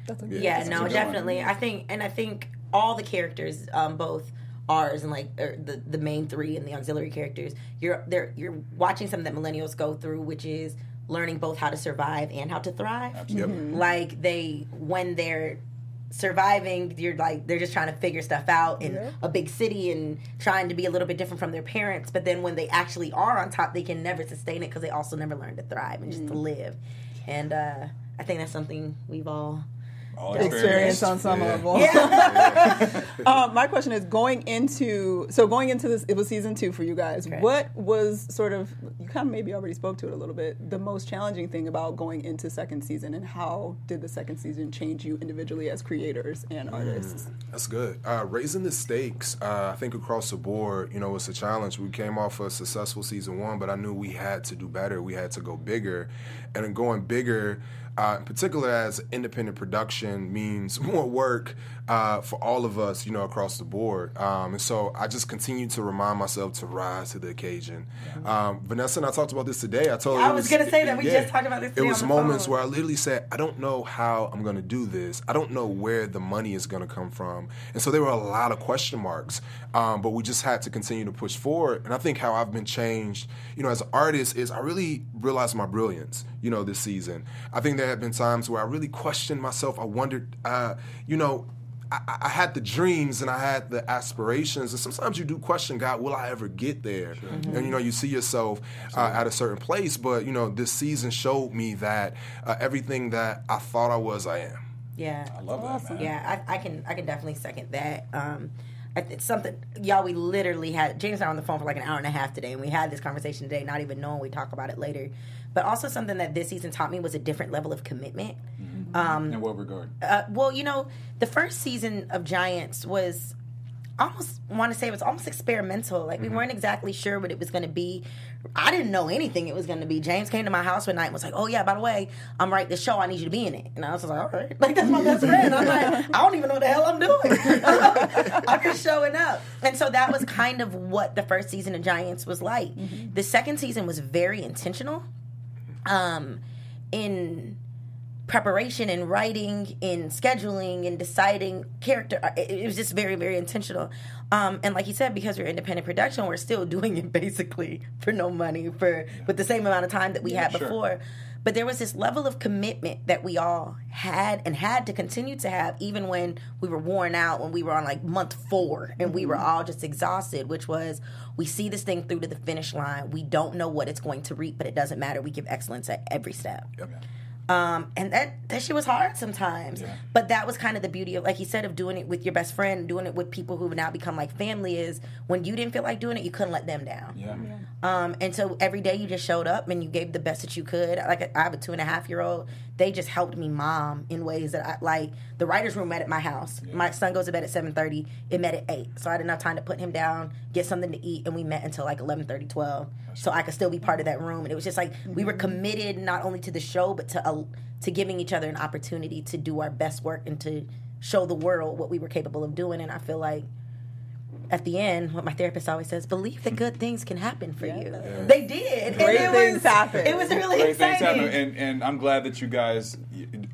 That's a good Yeah, that's no, good definitely. I think, and I think all the characters, um, both ours and like or the the main three and the auxiliary characters, you're they're you're watching something that millennials go through, which is learning both how to survive and how to thrive. Yep. Like they when they're surviving you're like they're just trying to figure stuff out in Yeah. a big city and trying to be a little bit different from their parents but then when they actually are on top they can never sustain it because they also never learn to thrive and just to live and uh i think that's something we've all All experience on some Yeah. level. um, my question is going into so going into this it was season two for you guys. Correct. What was sort of you kind of maybe already spoke to it a little bit. The most challenging thing about going into second season and how did the second season change you individually as creators and artists? That's good. Uh, raising the stakes, uh, I think across the board, you know, it's a challenge. We came off a successful season one, but I knew we had to do better. We had to go bigger. And going bigger, uh, in particular as independent production, means more work uh, for all of us, you know, across the board. Um, and so I just continue to remind myself to rise to the occasion. Um, Vanessa and I talked about this today. I told her I it was gonna say that. We just talked about this It was moments phone. where I literally said, I don't know how I'm going to do this. I don't know where the money is going to come from. And so there were a lot of question marks. Um, but we just had to continue to push forward. And I think how I've been changed, you know, as an artist is I really realized my brilliance, you know, this season. I think there have been times where I really questioned myself. I wondered, uh, you know, I, I had the dreams and I had the aspirations, and sometimes you do question God, will I ever get there? Mm-hmm. And you know, you see yourself uh, at a certain place, but you know, this season showed me that uh, everything that I thought I was, I am. Yeah, I love that, man. Yeah, I, I can I can definitely second that. Um, it's something y'all. We literally had James and I were on the phone for like an hour and a half today, and we had this conversation today, not even knowing we talk about it later. But also something that this season taught me was a different level of commitment. Um, In what regard? uh, well, you know, the first season of Giants was almost want to say it was almost experimental. Like we weren't exactly sure what it was going to be. I didn't know anything it was going to be. James came to my house one night and was like, "Oh yeah, by the way, I'm writing this show. I need you to be in it." And I was like, "All right." Like that's my best friend. I'm like, I don't even know what the hell I'm doing. I'm just showing up. And so that was kind of what the first season of Giants was like. The second season was very intentional. Um, in preparation and writing in scheduling and deciding character uh, it, it was just very very intentional um, and like you said because we're independent production we're still doing it basically for no money for with the same amount of time that we Yeah, had sure. before but there was this level of commitment that we all had and had to continue to have even when we were worn out when we were on like month four and we were mm-hmm. all just exhausted which was we see this thing through to the finish line. We don't know what it's going to reap but it doesn't matter. We give excellence at every step um, and that that shit was hard sometimes. But that was kind of the beauty of, like you said, of doing it with your best friend, doing it with people who have now become like family. Is when you didn't feel like doing it, you couldn't let them down. Yeah. Um, and so every day you just showed up and you gave the best that you could. Like I have a two and a half year old. They just helped me mom in ways that I like. The writers' room met at my house. My son goes to bed at seven thirty. It met at eight, so I had enough time to put him down, get something to eat, and we met until like 11, 30, 12. So I could still be part of that room. And it was just like we were committed not only to the show but to uh, to giving each other an opportunity to do our best work and to show the world what we were capable of doing. And I feel like at the end, what my therapist always says, believe that good things can happen for you. They did. Great and it things was, happen. It was really Great things exciting. happen, and, and I'm glad that you guys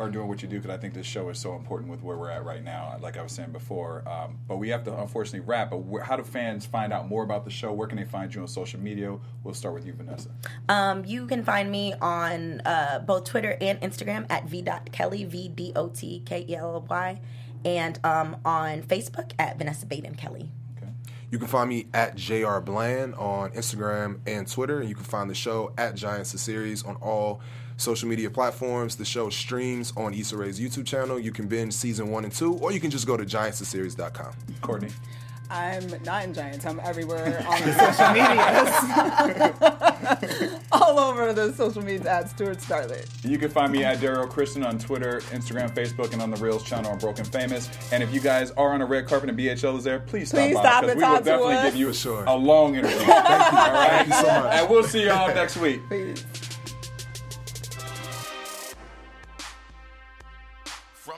are doing what you do because I think this show is so important with where we're at right now. Like I was saying before, um, but we have to unfortunately wrap. But where, how do fans find out more about the show? Where can they find you on social media? We'll start with you, Vanessa. Um, you can find me on uh, both Twitter and Instagram at v.kelly, V D O T K E L L Y, and um, on Facebook at Vanessa Baden Kelly. You can find me at JR Bland on Instagram and Twitter. And you can find the show at Giants the Series on all social media platforms. The show streams on Issa Rae's YouTube channel. You can binge season one and two, or you can just go to giantstheseries.com. Courtney. I'm not in Giants. I'm everywhere on the social medias. All over the social media at Stuart Starlet. You can find me at Daryl Christian on Twitter, Instagram, Facebook, and on the Reels channel on Broken Famous. And if you guys are on a red carpet and BHL is there, please stop Please by stop because and we will to definitely us. give you a, sure. a long interview. Thank you. All right? Thank you so much. And we'll see y'all next week. Peace.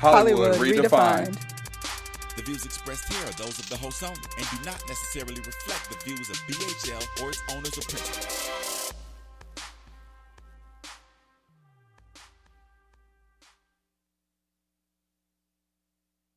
Hollywood, redefined. The views expressed here are those of the host only and do not necessarily reflect the views of BHL or its owners or principals.